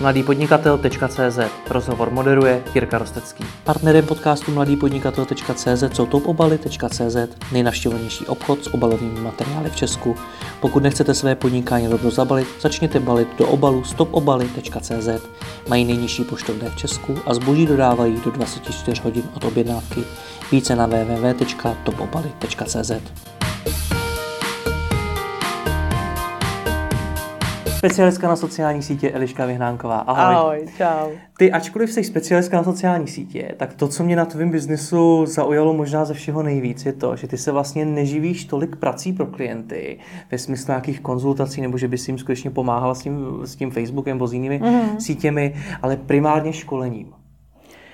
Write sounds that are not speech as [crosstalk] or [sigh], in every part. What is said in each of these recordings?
mladýpodnikatel.cz Rozhovor moderuje Jirka Rostecký. Partnerem podcastu mladýpodnikatel.cz jsou topobaly.cz nejnavštěvovanější obchod s obalovými materiály v Česku. Pokud nechcete své podnikání rovnou zabalit, začněte balit do obalu stopobaly.cz. Mají nejnižší poštovné v Česku a zboží dodávají do 24 hodin od objednávky. Více na www.topobaly.cz. Specialistka na sociální sítě Eliška Vyhnánková. Ahoj. Ahoj, čau. Ty, ačkoliv jsi specialistka na sociální sítě, tak to, co mě na tvém biznesu zaujalo možná ze všeho nejvíc, je to, že ty se vlastně neživíš tolik prací pro klienty, ve smyslu nějakých konzultací, nebo že bys jim skutečně pomáhala s tím, s tím Facebookem nebo s jinými mm-hmm. sítěmi, ale primárně školením.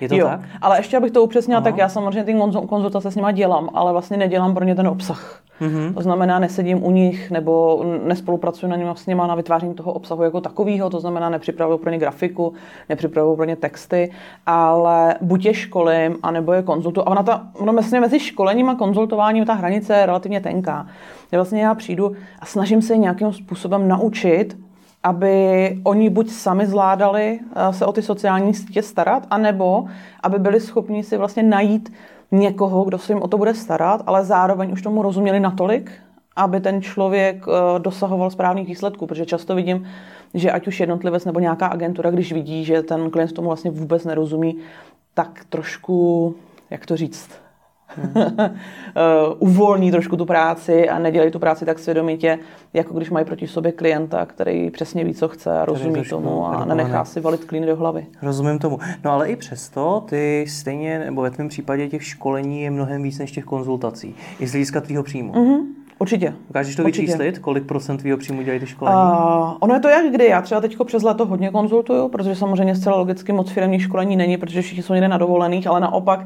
Je to jo, tak? ale ještě abych to upřesnila, Aha. tak já samozřejmě ty konzultace s nima dělám, ale vlastně nedělám pro ně ten obsah. Mm-hmm. To znamená, nesedím u nich nebo nespolupracuji na něm s nima na vytváření toho obsahu jako takového, to znamená, nepřipravuju pro ně grafiku, nepřipravuju pro ně texty, ale buď je školím, anebo je konzultuju. A ona ta, ono vlastně mezi školením a konzultováním ta hranice je relativně tenká. Já vlastně já přijdu a snažím se nějakým způsobem naučit, aby oni buď sami zvládali eh, se o ty sociální sítě starat, anebo aby byli schopni si vlastně najít někoho, kdo se jim o to bude starat, ale zároveň už tomu rozuměli natolik, aby ten člověk eh, dosahoval správných výsledků, protože často vidím, že ať už jednotlivec nebo nějaká agentura, když vidí, že ten klient tomu vlastně vůbec nerozumí, tak trošku, jak to říct. [laughs] uvolní trošku tu práci a nedělají tu práci tak svědomitě, jako když mají proti sobě klienta, který přesně ví, co chce a rozumí tomu a nenechá si valit klíny do hlavy. Rozumím tomu. No ale i přesto, ty stejně, nebo ve tvém případě těch školení je mnohem víc než těch konzultací. I z hlediska tvýho příjmu. Mm-hmm. Určitě. Dokážeš to vyčíslit, kolik procent tvýho příjmu dělají ty školení? Uh, ono je to jak kdy. Já třeba teď přes léto hodně konzultuju, protože samozřejmě zcela logicky moc firmních školení není, protože všichni jsou někde na dovolených, ale naopak uh,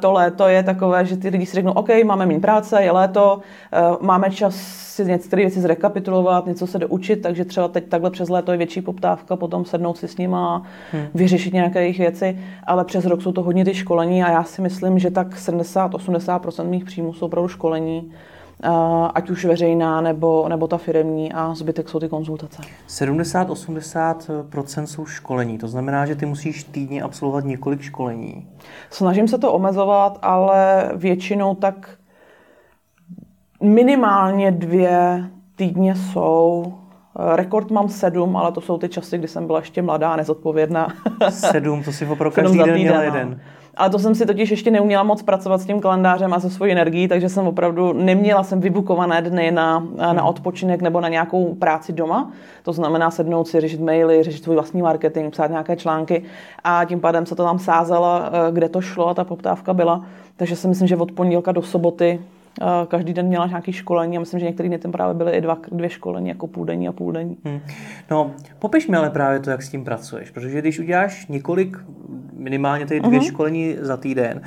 to léto je takové, že ty lidi si řeknou, OK, máme méně práce, je léto, uh, máme čas si některé věci zrekapitulovat, něco se doučit, takže třeba teď takhle přes léto je větší poptávka, potom sednout si s nima a hmm. vyřešit nějaké jejich věci, ale přes rok jsou to hodně ty školení a já si myslím, že tak 70-80% mých příjmů jsou opravdu školení ať už veřejná nebo, nebo ta firemní a zbytek jsou ty konzultace. 70-80% jsou školení, to znamená, že ty musíš týdně absolvovat několik školení. Snažím se to omezovat, ale většinou tak minimálně dvě týdně jsou. Rekord mám sedm, ale to jsou ty časy, kdy jsem byla ještě mladá a nezodpovědná. Sedm, to si opravdu [laughs] každý den měla jeden. No. Ale to jsem si totiž ještě neuměla moc pracovat s tím kalendářem a se svojí energií, takže jsem opravdu neměla jsem vybukované dny na, na hmm. odpočinek nebo na nějakou práci doma. To znamená sednout si, řešit maily, řešit svůj vlastní marketing, psát nějaké články a tím pádem se to tam sázelo, eh, kde to šlo a ta poptávka byla. Takže si myslím, že od pondělka do soboty každý den měla nějaké školení a myslím, že některý dny tam právě byly i dva, dvě školení, jako půldenní a půldenní. Hmm. No, popiš mi ale právě to, jak s tím pracuješ, protože když uděláš několik, minimálně tady dvě uh-huh. školení za týden,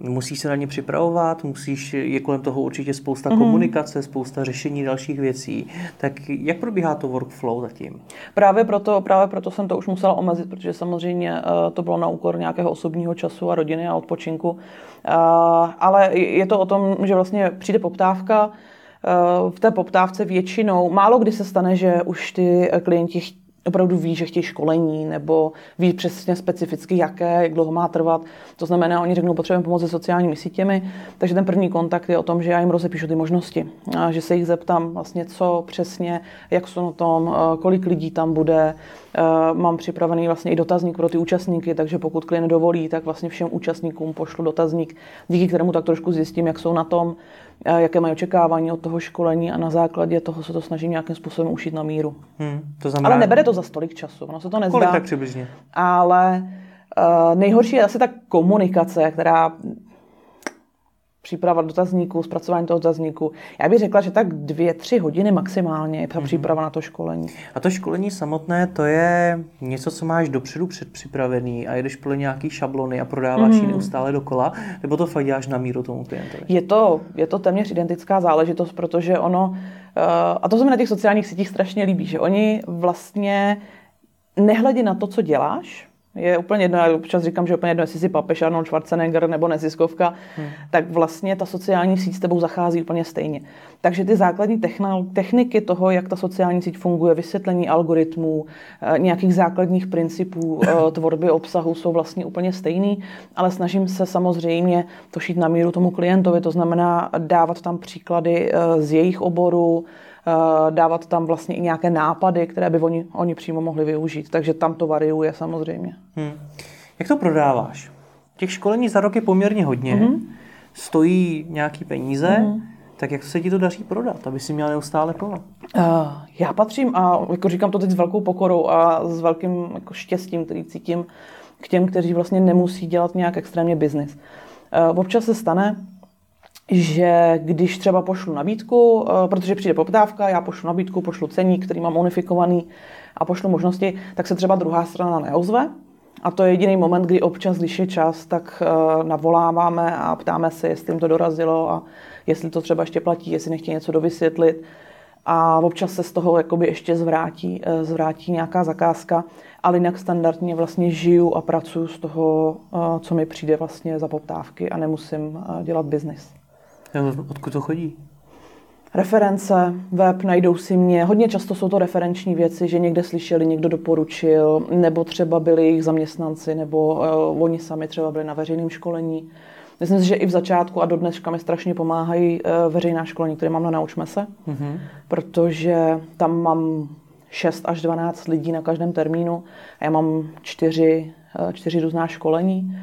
musíš se na ně připravovat, musíš, je kolem toho určitě spousta mm. komunikace, spousta řešení dalších věcí. Tak jak probíhá to workflow zatím? Právě proto, právě proto jsem to už musela omezit, protože samozřejmě uh, to bylo na úkor nějakého osobního času a rodiny a odpočinku. Uh, ale je to o tom, že vlastně přijde poptávka, uh, v té poptávce většinou, málo kdy se stane, že už ty klienti opravdu ví, že chtějí školení, nebo ví přesně specificky, jaké, jak dlouho má trvat. To znamená, oni řeknou, potřebujeme pomoct se sociálními sítěmi, takže ten první kontakt je o tom, že já jim rozepíšu ty možnosti, a že se jich zeptám vlastně, co přesně, jak jsou na tom, kolik lidí tam bude. Mám připravený vlastně i dotazník pro ty účastníky, takže pokud klient dovolí, tak vlastně všem účastníkům pošlu dotazník, díky kterému tak trošku zjistím, jak jsou na tom, jaké mají očekávání od toho školení a na základě toho se to snažím nějakým způsobem ušít na míru. Hmm, to znamená... Ale nebere to za stolik času, ono se to nezdá. Kolik tak přibližně? Ale uh, nejhorší je asi ta komunikace, která příprava dotazníků, zpracování toho dotazníku. Já bych řekla, že tak dvě, tři hodiny maximálně je ta mm-hmm. příprava na to školení. A to školení samotné, to je něco, co máš dopředu předpřipravený a jedeš podle nějaký šablony a prodáváš mm-hmm. ji neustále dokola, nebo to fakt děláš na míru tomu klientovi? Je to, je to téměř identická záležitost, protože ono, uh, a to se mi na těch sociálních sítích strašně líbí, že oni vlastně nehledí na to, co děláš, Je úplně jedno, já občas říkám, že úplně jedno, jestli si papež Arnold Schwarzenegger nebo neziskovka, hmm. tak vlastně ta sociální síť s tebou zachází úplně stejně. Takže ty základní techniky toho, jak ta sociální síť funguje, vysvětlení algoritmů, eh, nějakých základních principů eh, [laughs] tvorby obsahu jsou vlastně úplně stejný, ale snažím se samozřejmě to šít na míru tomu klientovi, to znamená dávat tam příklady eh, z jejich oboru, dávat tam vlastně i nějaké nápady, které by oni, oni přímo mohli využít. Takže tam to variuje samozřejmě. Hmm. Jak to prodáváš? Těch školení za rok je poměrně hodně. Mm-hmm. Stojí nějaký peníze. Mm-hmm. Tak jak se ti to daří prodat, aby si měl neustále plno? Uh, já patřím a jako říkám to teď s velkou pokorou a s velkým jako štěstím, který cítím k těm, kteří vlastně nemusí dělat nějak extrémně biznis. Uh, občas se stane, že když třeba pošlu nabídku, uh, protože přijde poptávka, já pošlu nabídku, pošlu ceník, který mám unifikovaný a pošlu možnosti, tak se třeba druhá strana neozve. A to je jediný moment, kdy občas, když je čas, tak uh, navoláváme a ptáme se, jestli jim to dorazilo a jestli to třeba ještě platí, jestli nechtějí něco dovysvětlit. A občas se z toho jakoby ještě zvrátí, eh, zvrátí nějaká zakázka, ale jinak standardně vlastně žiju a pracuji z toho, eh, co mi přijde vlastně za poptávky a nemusím eh, dělat biznis. Odkud to chodí? Reference, web, najdou si mě. Hodně často jsou to referenční věci, že někde slyšeli, někdo doporučil, nebo třeba byli jejich zaměstnanci, nebo uh, oni sami třeba byli na veřejném školení. Myslím si, že i v začátku a do dneška mi strašně pomáhají uh, veřejná školení, které mám na Naučme se, mm-hmm. protože tam mám 6 až 12 lidí na každém termínu a já mám čtyři, uh, čtyři různá školení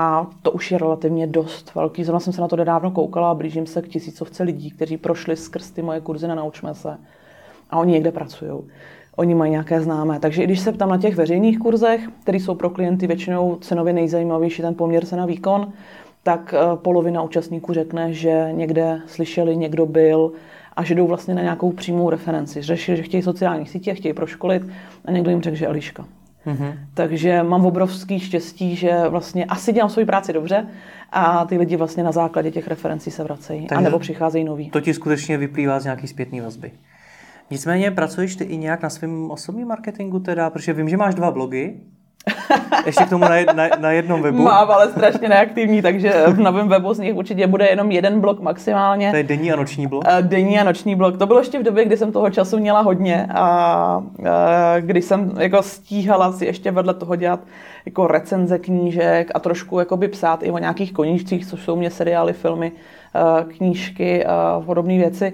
a to už je relativně dost velký. Zrovna jsem se na to nedávno koukala a blížím se k tisícovce lidí, kteří prošli skrz ty moje kurzy na Naučme se a oni někde pracují. Oni mají nějaké známé. Takže i když se ptám na těch veřejných kurzech, které jsou pro klienty většinou cenově nejzajímavější, ten poměr se na výkon, tak eh, polovina účastníků řekne, že někde slyšeli, někdo byl a že jdou vlastně na nějakou přímou referenci. Řešili, že chtějí sociální sítě, chtějí proškolit a někdo jim řekl, že Eliška. Mm-hmm. Takže mám obrovský štěstí, že vlastně asi dělám svoji práci dobře a ty lidi vlastně na základě těch referencí se vracejí. Takže a nebo přicházejí noví. To ti skutečně vyplývá z nějaký zpětný vazby. Nicméně pracuješ ty i nějak na svém osobním marketingu teda, protože vím, že máš dva blogy, ještě k tomu na, na, na jednom webu. Mám, ale strašně neaktivní, takže v novém webu z nich určitě bude jenom jeden blok maximálně. To je denní a noční blok? Denní a noční blok. To bylo ještě v době, kdy jsem toho času měla hodně a, a když jsem jako stíhala si ještě vedle toho dělat jako recenze knížek a trošku jakoby psát i o nějakých koníčcích, což jsou mě seriály, filmy, knížky a podobné věci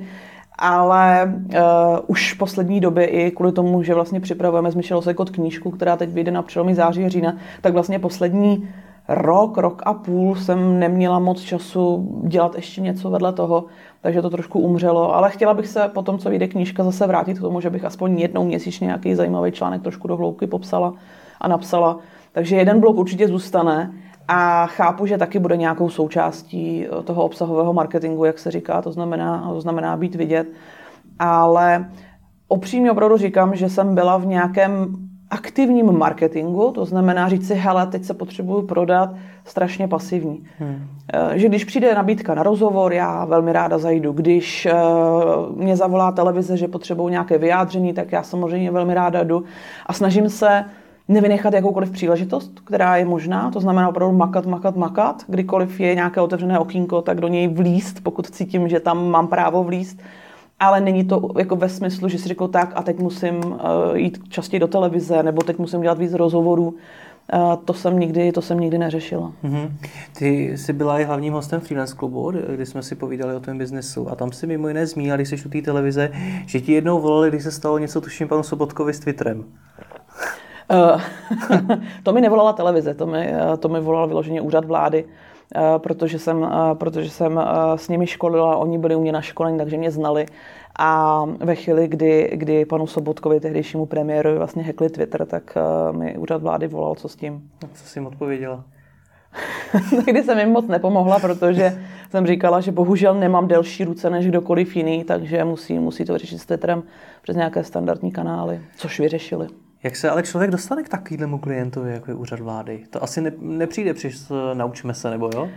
ale uh, už v poslední době i kvůli tomu, že vlastně připravujeme s Michelou Sekot knížku, která teď vyjde na přelomy září a října, tak vlastně poslední rok, rok a půl jsem neměla moc času dělat ještě něco vedle toho, takže to trošku umřelo. Ale chtěla bych se po tom, co vyjde knížka, zase vrátit k tomu, že bych aspoň jednou měsíčně nějaký zajímavý článek trošku do hloubky popsala a napsala. Takže jeden blok určitě zůstane a chápu, že taky bude nějakou součástí eh, toho obsahového marketingu, jak se říká, to znamená, to znamená být vidět. Ale opřímně opravdu říkám, že jsem byla v nějakém aktivním marketingu, to znamená říct si, hele, teď se potřebuju prodat, strašně pasivní. Hmm. Eh, že když přijde nabídka na rozhovor, já velmi ráda zajdu. Když eh, mě zavolá televize, že potřebují nějaké vyjádření, tak já samozřejmě velmi ráda jdu a snažím se nevynechat jakoukoliv příležitost, která je možná, to znamená opravdu makat, makat, makat. Kdykoliv je nějaké otevřené okýnko, tak do něj vlíst, pokud cítím, že tam mám právo vlíst. Ale není to jako ve smyslu, že si řekl tak a teď musím uh, jít častěji do televize, nebo teď musím dělat víc rozhovorů. Uh, to jsem nikdy, to jsem nikdy neřešila. Mm-hmm. Ty jsi byla i hlavním hostem Freelance klubu, kdy jsme si povídali o tom biznesu a tam si mimo jiné zmínila, když jsi u té televize, že ti jednou volali, když se stalo něco, tuším panu Sobotkovi s Twitterem. Eh, [laughs] to mi nevolala televize, to mi, eh, to mi volal vyloženě úřad vlády, eh, protože jsem, protože jsem s nimi školila, oni byli u mě na školení, takže mě znali. A ve chvíli, kdy, kdy panu Sobotkovi, tehdejšímu premiéru, vlastně hackli Twitter, tak mi úřad vlády volal, co s tím. Co jsi jim odpověděla? [laughs] Kdy jsem jim moc nepomohla, protože jsem říkala, že bohužel nemám delší ruce než kdokoliv jiný, takže musí, musí to řešit s Twitterem přes nějaké standardní kanály, což vyřešili. Jak se ale člověk dostane k takovému klientovi, jako je úřad vlády? To asi ne, nepřijde přes Naučme se, nebo jo?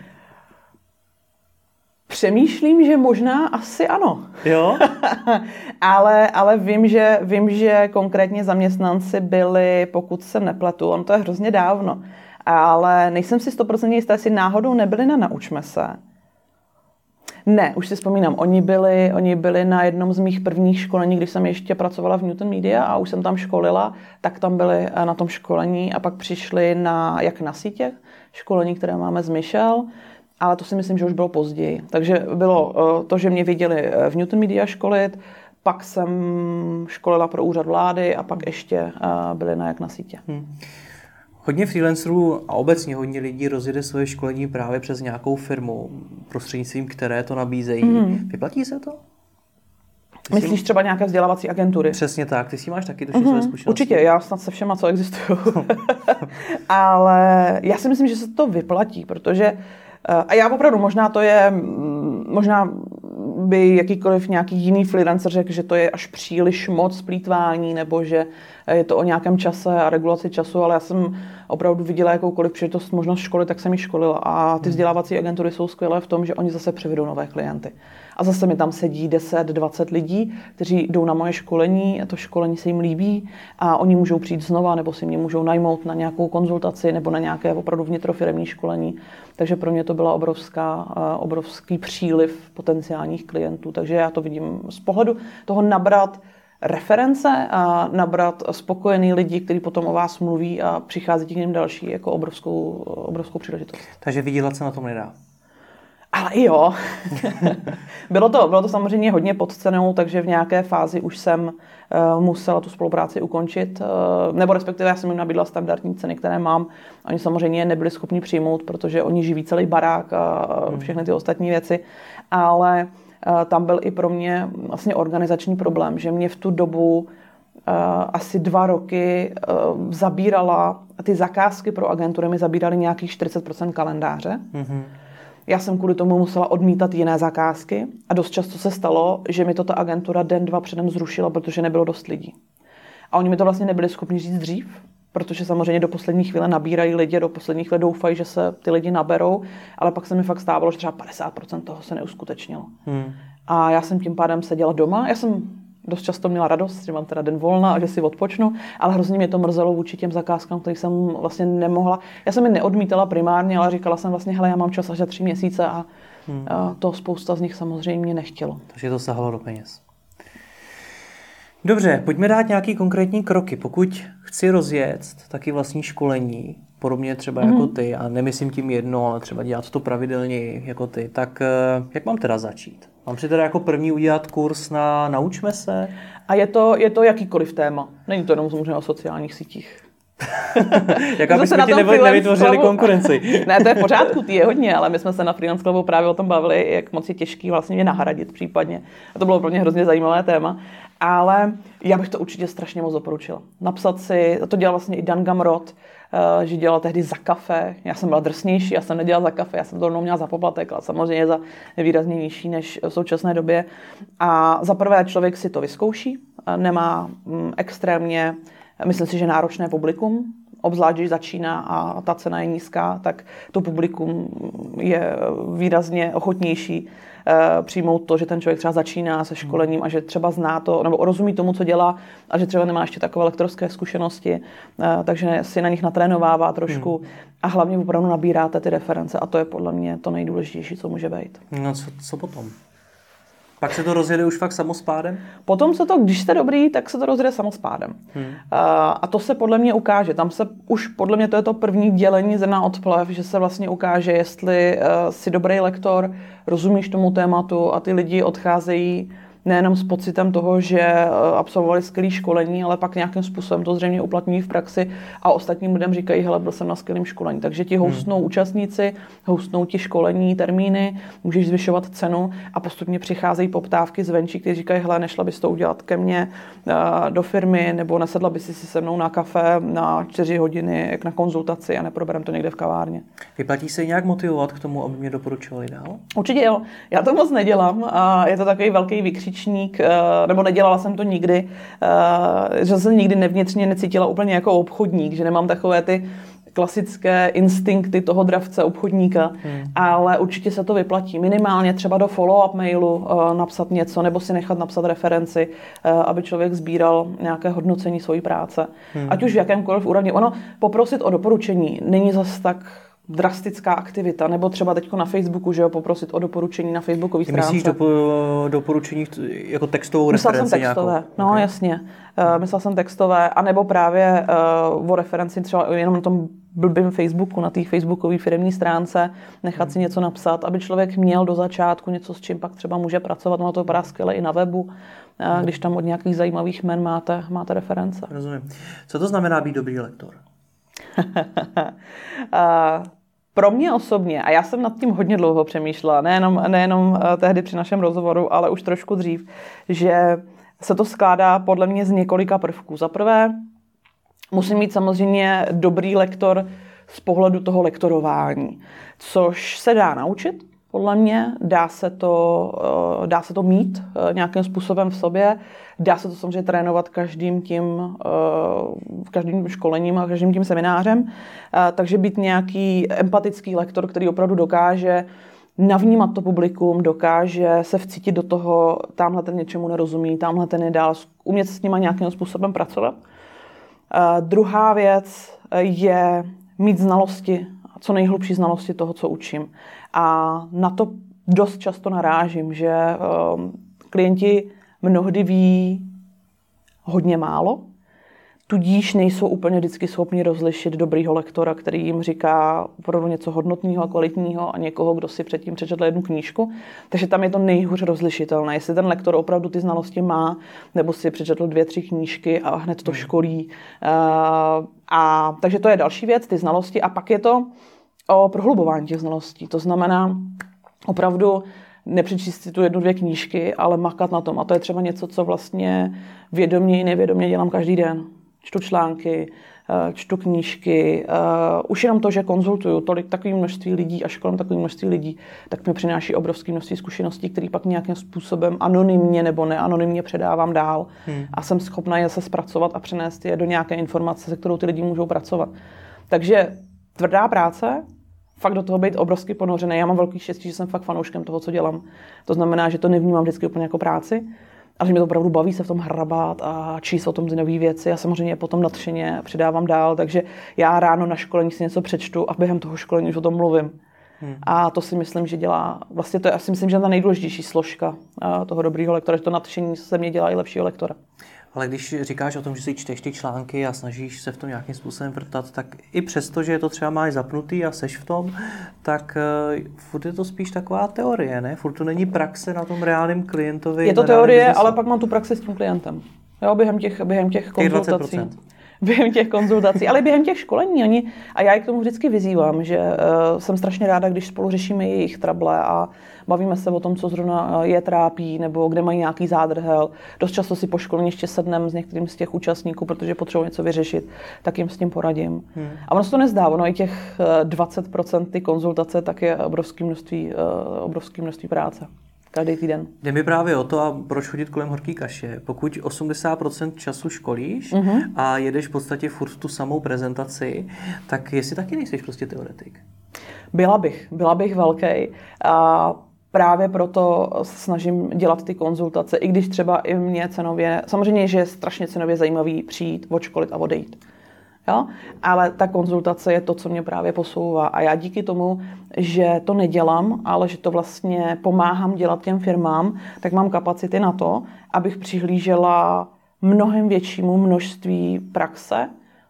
Přemýšlím, že možná asi ano. Jo? [laughs] ale, ale vím, že, vím, že konkrétně zaměstnanci byli, pokud se nepletu, on to je hrozně dávno, ale nejsem si 100% jistá, jestli náhodou nebyli na Naučme se. Ne, už si vzpomínám. Oni byli, oni byli na jednom z mých prvních školení, když jsem ještě pracovala v Newton Media a už jsem tam školila, tak tam byli eh, na tom školení a pak přišli na, jak na sítě, školení, které máme s Michelle, ale to si myslím, že už bylo později. Takže bylo eh, to, že mě viděli eh, v Newton Media školit, pak jsem školila pro úřad vlády a pak ještě byli na jak na sítě. Hmm. Hodně freelancerů a obecně hodně lidí rozjede svoje školení právě přes nějakou firmu, prostřednictvím které to nabízejí. Mm. Vyplatí se to? Ty Myslíš třeba nějaké vzdělávací agentury? Přesně tak, ty si máš taky tuším mm-hmm. své zkušenosti. Určitě, já snad se všema, co existují. [laughs] [laughs] Ale já si myslím, že se to vyplatí, protože eh, a já opravdu, možná to je, mm, možná by jakýkoliv nějaký jiný freelancer řekl, že to je až příliš moc splítvání, nebo že je to o nějakém čase a regulaci času, ale já jsem opravdu viděla jakoukoliv příležitost, možnost školy, tak jsem ji školila. A ty hmm. vzdělávací agentury jsou skvělé v tom, že oni zase přivedou nové klienty. A zase mi tam sedí 10, 20 lidí, kteří jdou na moje školení, a to školení se jim líbí a oni můžou přijít znova, nebo si mě můžou najmout na nějakou konzultaci nebo na nějaké opravdu vnitrofiremní školení. Takže pro mě to byla obrovská, eh, obrovský příliv potenciálních klientů. Takže já to vidím z pohledu toho nabrat reference a nabrat spokojený lidi, kteří potom o vás mluví a přichází k ním další jako obrovskou, obrovskou příležitost. Takže vydělat se na tom nedá. Ale i jo. [laughs] bylo, to, bylo to samozřejmě hodně pod cenou, takže v nějaké fázi už jsem uh, musela tu spolupráci ukončit. Uh, nebo respektive já jsem jim nabídla standardní ceny, které mám. Oni samozřejmě nebyli schopni přijmout, protože oni živí celý barák a hmm. všechny ty ostatní věci. Ale uh, tam byl i pro mě vlastně organizační problém, že mě v tu dobu asi dva roky zabírala, ty zakázky pro agentury mi zabíraly nějakých 40% kalendáře. Mm-hmm. Já jsem kvůli tomu musela odmítat jiné zakázky a dost často se stalo, že mi to ta agentura den, dva předem zrušila, protože nebylo dost lidí. A oni mi to vlastně nebyli schopni říct dřív, protože samozřejmě do poslední chvíle nabírají lidi, do poslední chvíle doufají, že se ty lidi naberou, ale pak se mi fakt stávalo, že třeba 50% toho se neuskutečnilo. Hmm. A já jsem tím pádem seděla doma. Já jsem dost často měla radost, že mám teda den volna a že si odpočnu, ale hrozně mě to mrzelo vůči těm zakázkám, které jsem vlastně nemohla. Já jsem je neodmítala primárně, ale říkala jsem vlastně, hele, já mám čas až za tři měsíce a, hmm. a to spousta z nich samozřejmě nechtělo. Takže to sahalo do peněz. Dobře, pojďme dát nějaký konkrétní kroky. Pokud chci rozjet taky vlastní školení, podobně třeba mm-hmm. jako mhm. ty, a nemyslím tím jedno, ale třeba dělat to pravidelně jako ty, tak eh, jak mám teda začít? Mám si teda jako první udělat kurz na Naučme se? A je to, je to jakýkoliv téma. Není to jenom samozřejmě o sociálních sítích. [laughs] Jak aby jsme ti nevytvořili konkurenci. [laughs] ne, to je v pořádku, ty je hodně, ale my jsme se na Freelance Clubu právě o tom bavili, jak moc je těžký vlastně mě nahradit případně. A to bylo pro mě hrozně zajímavé téma. Ale já bych to určitě strašně moc doporučila. Napsat si, to dělal vlastně i Dan Gamrot, eh, že dělal tehdy za kafe. Já jsem byla drsnější, já jsem nedělala za kafe, já jsem to rovnou měla za poplatek, ale samozřejmě za výrazně nižší než v současné době. A za prvé člověk si to vyzkouší, nemá mm, extrémně, myslím si, že náročné publikum, obzvlášť když začíná a ta cena je nízká, tak to publikum je výrazně ochotnější Eh, přijmout to, že ten člověk třeba začíná se školením a že třeba zná to, nebo rozumí tomu, co dělá a že třeba nemá ještě takové lektorské zkušenosti, eh, takže si na nich natrénovává trošku hmm. a hlavně opravdu nabíráte ty reference a to je podle mě to nejdůležitější, co může být. No co, co potom? Pak se to rozjede už fakt samospádem? Potom se to, když jste dobrý, tak se to rozjede samospádem. Hmm. Uh, a to se podle mě ukáže. Tam se už podle mě to je to první dělení zrna od plev, že se vlastně ukáže, jestli uh, jsi dobrý lektor, rozumíš tomu tématu a ty lidi odcházejí nejenom s pocitem toho, že eh, absolvovali skvělé školení, ale pak nějakým způsobem to zřejmě uplatňují v praxi a ostatním lidem říkají, hele, byl jsem na skvělém školení. Takže ti hostnou hmm. účastníci, hostnou ti školení, termíny, můžeš zvyšovat cenu a postupně přicházejí poptávky zvenčí, kteří říkají, hele, nešla bys to udělat ke mně eh, do firmy, nebo nesedla bys si se mnou na kafe na čtyři hodiny jak na konzultaci a neproberem to někde v kavárně. Vyplatí se nějak motivovat k tomu, aby mě doporučovali dál? Určitě jo. Já to moc nedělám a je to takový velký vykřič obchodníčník, eh, nebo nedělala jsem to nikdy, eh, že jsem nikdy nevnitřně necítila úplně jako obchodník, že nemám takové ty klasické instinkty toho dravce, obchodníka, hmm. ale určitě se to vyplatí. Minimálně třeba do follow-up mailu uh, napsat něco, nebo si nechat napsat referenci, uh, aby člověk sbíral nějaké hodnocení své práce. Hmm. Ať už v jakémkoliv úrovni. Ono poprosit o doporučení není zas tak drastická aktivita, nebo třeba teď na Facebooku, že jo, poprosit o doporučení na Facebookové stránce. Myslíš dopo, doporučení jako textovou Myslel referenci jsem textové, nějakou? no okay. jasně. Uh, myslel jsem textové, anebo právě uh, o referenci třeba jenom na tom blbým Facebooku, na té facebookové firmní stránce, nechat hmm. si něco napsat, aby člověk měl do začátku něco, s čím pak třeba může pracovat. Ono to vypadá skvěle i na webu, uh, když tam od nějakých zajímavých men máte, máte reference. Rozumím. Co to znamená být dobrý lektor? [laughs] Pro mě osobně, a já jsem nad tím hodně dlouho přemýšlela, nejenom, nejenom eh, tehdy při našem rozhovoru, ale už trošku dřív, že se to skládá podle mě z několika prvků. Za prvé, musím mít samozřejmě dobrý lektor z pohledu toho lektorování, což se dá naučit, podle mě. Dá se to, eh, dá se to mít eh, nějakým způsobem v sobě. Dá se to samozřejmě trénovat každým tím, eh, každým školením a každým tím seminářem. Takže být nějaký empatický lektor, který opravdu dokáže navnímat to publikum, dokáže se vcítit do toho, tamhle ten něčemu nerozumí, tamhle ten je dál, umět s nima nějakým způsobem pracovat. Druhá věc je mít znalosti, co nejhlubší znalosti toho, co učím. A na to dost často narážím, že um, klienti mnohdy ví hodně málo, tudíž nejsou úplně vždycky schopni rozlišit dobrýho lektora, který jim říká opravdu něco hodnotného a kvalitního a někoho, kdo si předtím přečetl jednu knížku. Takže tam je to nejhůř rozlišitelné. Jestli ten lektor opravdu ty znalosti má, nebo si přečetl dvě, tři knížky a hned to hmm. školí. Uh, a, takže to je další věc, ty znalosti. A pak je to, o prohlubování těch znalostí. To znamená opravdu nepřečíst si tu jednu, dvě knížky, ale makat na tom. A to je třeba něco, co vlastně vědomě i nevědomě dělám každý den. Čtu články, eh, čtu knížky. Uh, už jenom to, že konzultuju tolik takové množství lidí a školám takové množství lidí, tak mi přináší obrovské množství zkušeností, které pak nějakým způsobem anonymně nebo neanonymně předávám dál. Hmm. A jsem schopna je se zpracovat a přenést je do nějaké informace, se kterou ty lidi můžou pracovat. Takže tvrdá práce, fakt do toho být obrovsky ponořený. Já mám velký štěstí, že jsem fakt fanouškem toho, co dělám. To znamená, že to nevnímám vždycky úplně jako práci, ale že mě to opravdu baví se v tom hrabat a číst o tom ty nové věci. Já samozřejmě potom nadšeně předávám dál, takže já ráno na školení si něco přečtu a během toho školení už o tom mluvím. Hmm. A to si myslím, že dělá, vlastně to je, asi myslím, že ta nejdůležitější složka toho dobrého lektora, že to nadšení se mě dělá i lepšího lektora. Ale když říkáš o tom, že si čteš ty články a snažíš se v tom nějakým způsobem vrtat, tak i přesto, že to třeba máš zapnutý a seš v tom, tak uh, furt je to spíš taková teorie, ne? Furt to není praxe na tom reálném klientovi. Je to teorie, ale pak mám tu praxi s tím klientem. Jo, během těch, během těch konzultací. 20% během těch konzultací, ale během těch školení. Oni, a já je k tomu vždycky vyzývám, že uh, jsem strašně ráda, když spolu řešíme jejich trable a bavíme se o tom, co zrovna je trápí, nebo kde mají nějaký zádrhel. Dost často si po školení ještě sednem s některým z těch účastníků, protože potřebuji něco vyřešit, tak jim s tím poradím. Hmm. A ono se to nezdá, ono i těch 20% ty konzultace, tak je obrovské množství, uh, obrovské množství práce každý týden. Jde mi právě o to, a proč chodit kolem horký kaše. Pokud 80% času školíš mm-hmm. a jedeš v podstatě furt tu samou prezentaci, tak jestli taky nejsi prostě teoretik? Byla bych, byla bych velký. A právě proto snažím dělat ty konzultace, i když třeba i mě cenově, samozřejmě, že je strašně cenově zajímavý přijít, odškolit a odejít. Jo? Ale ta konzultace je to, co mě právě posouvá. A já díky tomu, že to nedělám, ale že to vlastně pomáhám dělat těm firmám, tak mám kapacity na to, abych přihlížela mnohem většímu množství praxe,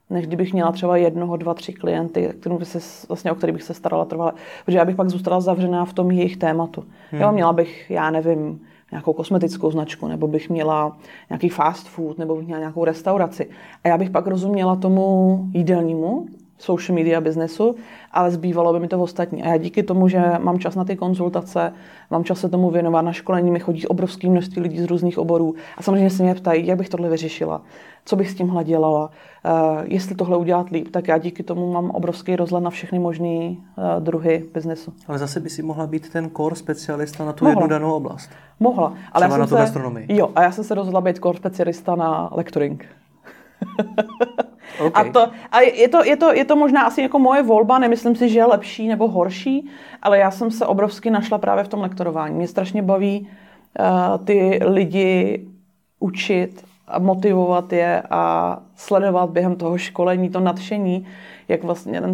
než kdybych měla třeba jednoho, dva, tři klienty, kterým by se, vlastně, o kterých bych se starala trvale. Protože já bych pak zůstala zavřená v tom jejich tématu. Hmm. Jo, měla bych, já nevím, nějakou kosmetickou značku, nebo bych měla nějaký fast food, nebo bych měla nějakou restauraci. A já bych pak rozuměla tomu jídelnímu, social media biznesu, ale zbývalo by mi to ostatní. A já díky tomu, že mám čas na ty konzultace, mám čas se tomu věnovat, na školení mi chodí obrovské množství lidí z různých oborů a samozřejmě se mě ptají, jak bych tohle vyřešila, co bych s tímhle dělala, uh, jestli tohle udělat líp, tak já díky tomu mám obrovský rozhled na všechny možné uh, druhy biznesu. Ale zase by si mohla být ten core specialista na tu mohla. jednu danou oblast. Mohla. Ale Třeba já na tu se, gastronomii. Jo, a já jsem se rozhodla být core specialista na lecturing. [laughs] Okay. A, to, a je, to, je, to, je to možná asi jako moje volba, nemyslím si, že je lepší nebo horší, ale já jsem se obrovsky našla právě v tom lektorování. Mě strašně baví uh, ty lidi učit a motivovat je a sledovat během toho školení to nadšení, jak vlastně ten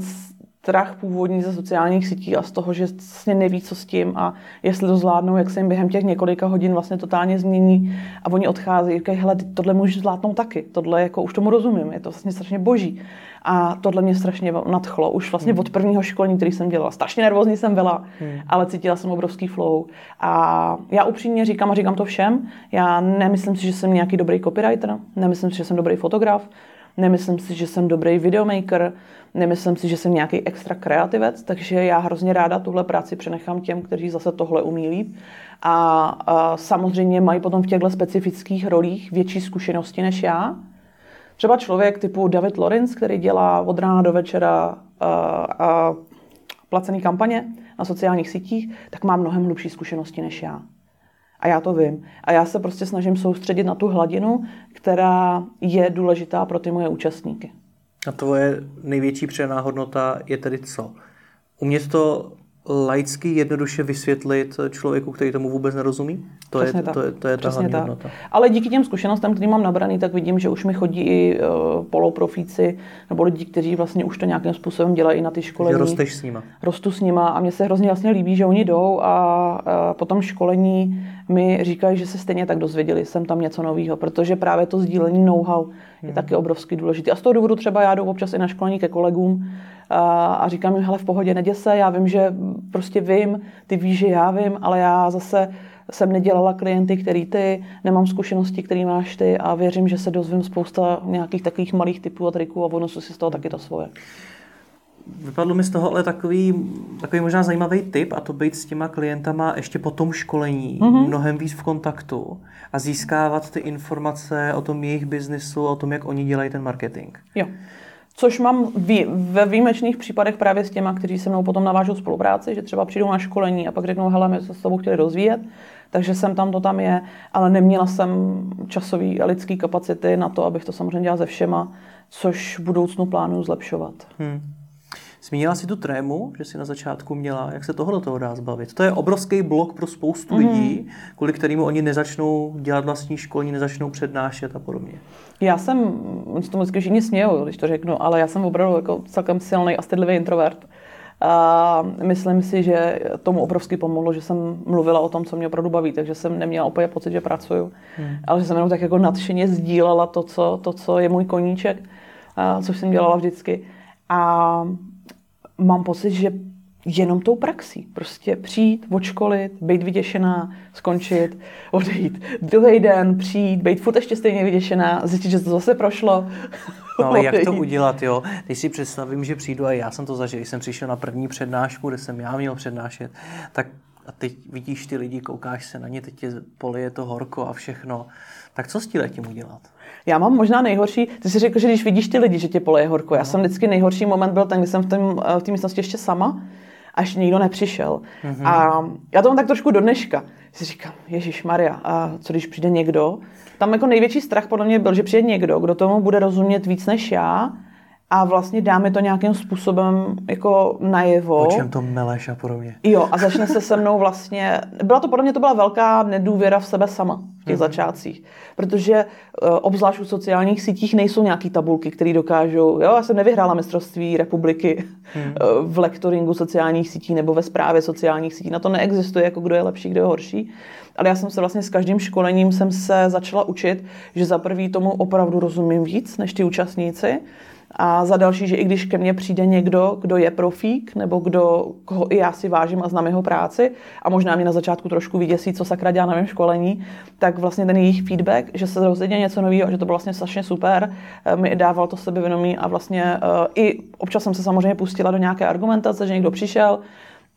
strach původní ze sociálních sítí a z toho, že vlastně neví, co s tím a jestli to zvládnou, jak se jim během těch několika hodin vlastně totálně změní a oni odchází, říkají, hele, tohle můžeš zvládnout taky, tohle jako už tomu rozumím, je to vlastně strašně boží. A tohle mě strašně nadchlo. Už vlastně hmm. od prvního školení, který jsem dělala. Strašně nervózní jsem byla, hmm. ale cítila jsem obrovský flow. A já upřímně říkám a říkám to všem, já nemyslím si, že jsem nějaký dobrý copywriter, nemyslím si, že jsem dobrý fotograf, nemyslím si, že jsem dobrý videomaker, nemyslím si, že jsem nějaký extra kreativec, takže já hrozně ráda tuhle práci přenechám těm, kteří zase tohle umí líp. A, a samozřejmě mají potom v těchto specifických rolích větší zkušenosti než já. Třeba člověk typu David Lorenz, který dělá od rána do večera a, a placený kampaně na sociálních sítích, tak má mnohem hlubší zkušenosti než já. A já to vím. A já se prostě snažím soustředit na tu hladinu, která je důležitá pro ty moje účastníky. A tvoje největší přená hodnota je tedy co? Umět to laicky jednoduše vysvětlit člověku, který tomu vůbec nerozumí? To Přesně je, tak. To je, to je ta hlavní hodnota. Ale díky těm zkušenostem, který mám nabraný, tak vidím, že už mi chodí i uh, poloprofíci nebo lidi, kteří vlastně už to nějakým způsobem dělají na ty školení. Že rosteš s nima. Rostu s nima a mně se hrozně vlastně líbí, že oni jdou a uh, po tom školení mi říkají, že se stejně tak dozvěděli, jsem tam něco nového, protože právě to sdílení know-how je taky obrovský důležitý. A z toho důvodu třeba já jdu občas i na školení ke kolegům, a, a říkám jim, hele, v pohodě, neděj se, já vím, že prostě vím, ty víš, že já vím, ale já zase jsem nedělala klienty, který ty, nemám zkušenosti, který máš ty a věřím, že se dozvím spousta nějakých takových malých typů a triků a odnosu si z toho taky to svoje. Vypadlo mi z toho ale takový, takový možná zajímavý tip a to být s těma klientama ještě po tom školení, mm-hmm. mnohem víc v kontaktu a získávat ty informace o tom jejich biznisu, o tom, jak oni dělají ten marketing. Jo. Což mám vý, ve výjimečných případech právě s těma, kteří se mnou potom navážou spolupráci, že třeba přijdou na školení a pak řeknou, hele, my se s tebou chtěli rozvíjet, takže jsem tam, to tam je, ale neměla jsem časový a lidský kapacity na to, abych to samozřejmě dělala ze všema, což v budoucnu plánuju zlepšovat. Hmm. Zmínila si tu trému, že si na začátku měla, jak se toho do toho dá zbavit. To je obrovský blok pro spoustu mm. lidí, kvůli kterému oni nezačnou dělat vlastní školní, nezačnou přednášet a podobně. Já jsem, oni to vždycky všichni smějou, když to řeknu, ale já jsem opravdu jako celkem silný a stydlivý introvert. A myslím si, že tomu obrovsky pomohlo, že jsem mluvila o tom, co mě opravdu baví, takže jsem neměla úplně pocit, že pracuju, hmm. ale že jsem jenom tak jako nadšeně sdílela to, co, to, co je můj koníček, a, což jsem dělala vždycky. A mám pocit, že jenom tou praxí. Prostě přijít, odškolit, být vyděšená, skončit, odejít. Druhý den přijít, být furt ještě stejně vyděšená, zjistit, že to zase prošlo. No ale jak to udělat, jo? Teď si představím, že přijdu a já jsem to zažil, jsem přišel na první přednášku, kde jsem já měl přednášet, tak a teď vidíš ty lidi, koukáš se na ně, teď tě polije to horko a všechno. Tak co s tím udělat? Já mám možná nejhorší, ty jsi řekl, že když vidíš ty lidi, že tě poleje horko. Já no. jsem vždycky nejhorší moment byl ten, kdy jsem v té v místnosti ještě sama a ještě nikdo nepřišel. Mm-hmm. A já to mám tak trošku do dneška. Si říkám, Ježíš Maria, a co když přijde někdo? Tam jako největší strach podle mě byl, že přijde někdo, kdo tomu bude rozumět víc než já a vlastně dáme to nějakým způsobem jako najevo. O čem to meleš a podobně. Jo, a začne se se mnou vlastně, byla to podle mě to byla velká nedůvěra v sebe sama v těch mm-hmm. začátcích, protože uh, obzvlášť u sociálních sítích nejsou nějaký tabulky, které dokážou, jo, já jsem nevyhrála mistrovství republiky mm. uh, v lektoringu sociálních sítí nebo ve správě sociálních sítí, na to neexistuje, jako kdo je lepší, kdo je horší, ale já jsem se vlastně s každým školením jsem se začala učit, že za prvý tomu opravdu rozumím víc než ty účastníci, a za další, že i když ke mně přijde někdo, kdo je profík, nebo kdo, koho i já si vážím a znám jeho práci, a možná mě na začátku trošku vyděsí, co sakra dělá na mém školení, tak vlastně ten jejich feedback, že se rozhodně něco nového, že to bylo vlastně strašně super, eh, mi dával to sebevědomí a vlastně uh, i občas jsem se samozřejmě pustila do nějaké argumentace, že někdo přišel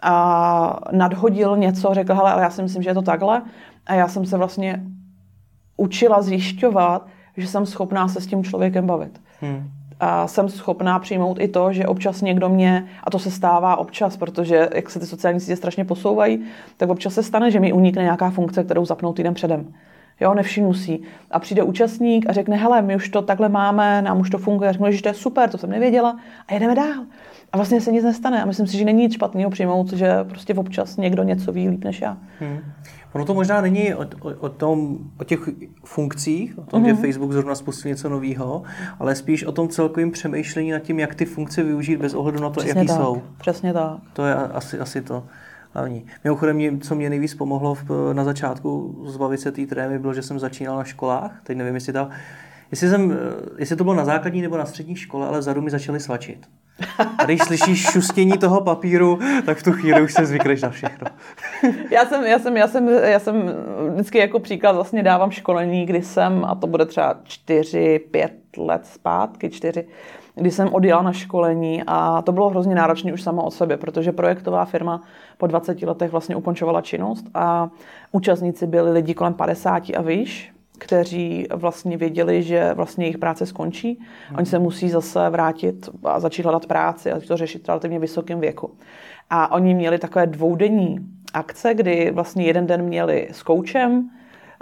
a nadhodil něco, řekl, hele, ale já si myslím, že je to takhle. A já jsem se vlastně učila zjišťovat, že jsem schopná se s tím člověkem bavit. Hmm a jsem schopná přijmout i to, že občas někdo mě, a to se stává občas, protože jak se ty sociální sítě strašně posouvají, tak občas se stane, že mi unikne nějaká funkce, kterou zapnou týden předem. Jo, nevšimnu si. A přijde účastník a řekne, hele, my už to takhle máme, nám už to funguje. A řeknu, že to je super, to jsem nevěděla. A jedeme dál. A vlastně se nic nestane. A myslím si, že není nic špatného přijmout, že prostě občas někdo něco ví líp než já. Hmm. Ono to možná není o, o, o, tom, o těch funkcích, o tom, mm-hmm. že mhm. Facebook zrovna spustil něco nového, ale spíš o tom celkovém přemýšlení nad tím, jak ty funkce využít bez ohledu na to, Přesně jaký tak. jsou. Přesně tak. To je asi, asi to hlavní. Mimochodem, mě, co mě nejvíc pomohlo v, na začátku zbavit se té trémy, bylo, že jsem začínal na školách. Teď nevím, jestli, ta, jestli, jsem, jestli to bylo na základní nebo na střední škole, ale vzadu mi začali svačit. A když slyšíš šustění toho papíru, tak v tu chvíli už se zvykneš na všechno. [laughs] já, jsem, já, jsem, já, jsem, já jsem vždycky jako příklad vlastně dávám školení, kdy jsem, a to bude třeba 4-5 let zpátky, 4, kdy jsem odjela na školení a to bylo hrozně náročné už samo o sebe, protože projektová firma po 20 letech vlastně ukončovala činnost a účastníci byli lidi kolem 50 a výš, kteří vlastně věděli, že vlastně jejich práce skončí. Oni se musí zase vrátit a začít hledat práci a to řešit v relativně vysokém věku. A oni měli takové dvoudenní akce, kdy vlastně jeden den měli s koučem,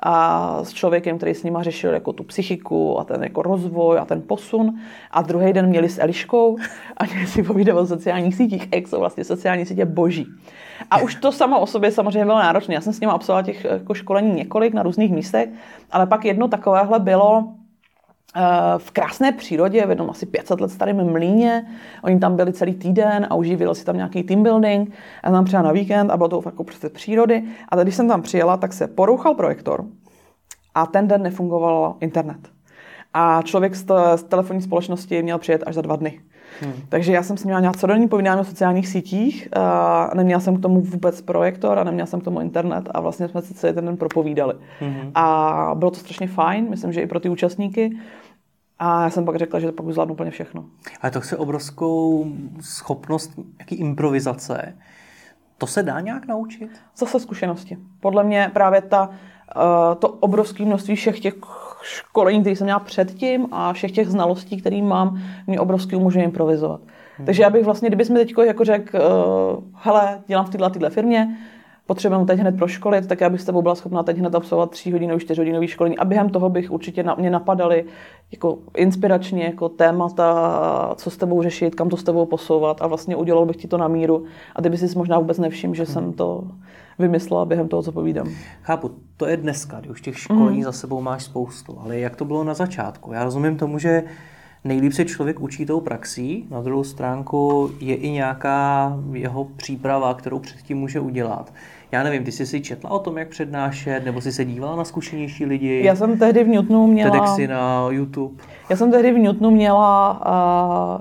a s člověkem, který s nima řešil jako tu psychiku a ten jako rozvoj a ten posun. A druhý den měli s Eliškou a měli si povídat o sociálních sítích. Jak jsou vlastně sociální sítě boží. A už to samo o sobě samozřejmě bylo náročné. Já jsem s nimi absolvovala těch jako školení několik na různých místech, ale pak jedno takovéhle bylo v krásné přírodě, v jednom asi 500 let starém mlíně. Oni tam byli celý týden a uživili si tam nějaký team building. Já tam přijela na víkend a bylo to jako prostě přírody. A když jsem tam přijela, tak se porouchal projektor a ten den nefungoval internet. A člověk z, z telefonní společnosti měl přijet až za dva dny. Hmm. Takže já jsem s ním měla nějak celodenní povídání o sociálních sítích, a neměla jsem k tomu vůbec projektor a neměla jsem k tomu internet a vlastně jsme se celý ten den propovídali. Hmm. A bylo to strašně fajn, myslím, že i pro ty účastníky. A já jsem pak řekla, že to pak zvládnu úplně všechno. Ale to chce obrovskou schopnost jaký improvizace. To se dá nějak naučit? Zase zkušenosti. Podle mě právě ta, eh, to obrovské množství všech těch školení, které jsem měla předtím a všech těch znalostí, které mám, mě obrovský umožňuje improvizovat. Hmm. Takže já bych vlastně, kdyby mi teď jako řekl, uh, hele, dělám v této, této firmě, potřebujeme teď hned proškolit, tak já bych s tebou byla schopná teď hned absolvovat 3 hodinový, 4 hodinový školení a během toho bych určitě na mě napadaly jako inspiračně jako témata, co s tebou řešit, kam to s tebou posouvat a vlastně udělal bych ti to na míru a ty by si možná vůbec nevšiml, že jsem to vymyslela během toho, co povídám. Chápu, to je dneska, kdy už těch školení mm. za sebou máš spoustu, ale jak to bylo na začátku? Já rozumím tomu, že nejlíp se člověk učí tou praxí, na druhou stránku je i nějaká jeho příprava, kterou předtím může udělat. Já nevím, ty jsi si četla o tom, jak přednášet, nebo jsi se dívala na zkušenější lidi? Já jsem tehdy v Newtonu měla... TEDxy na YouTube? Já jsem tehdy v Newtonu měla,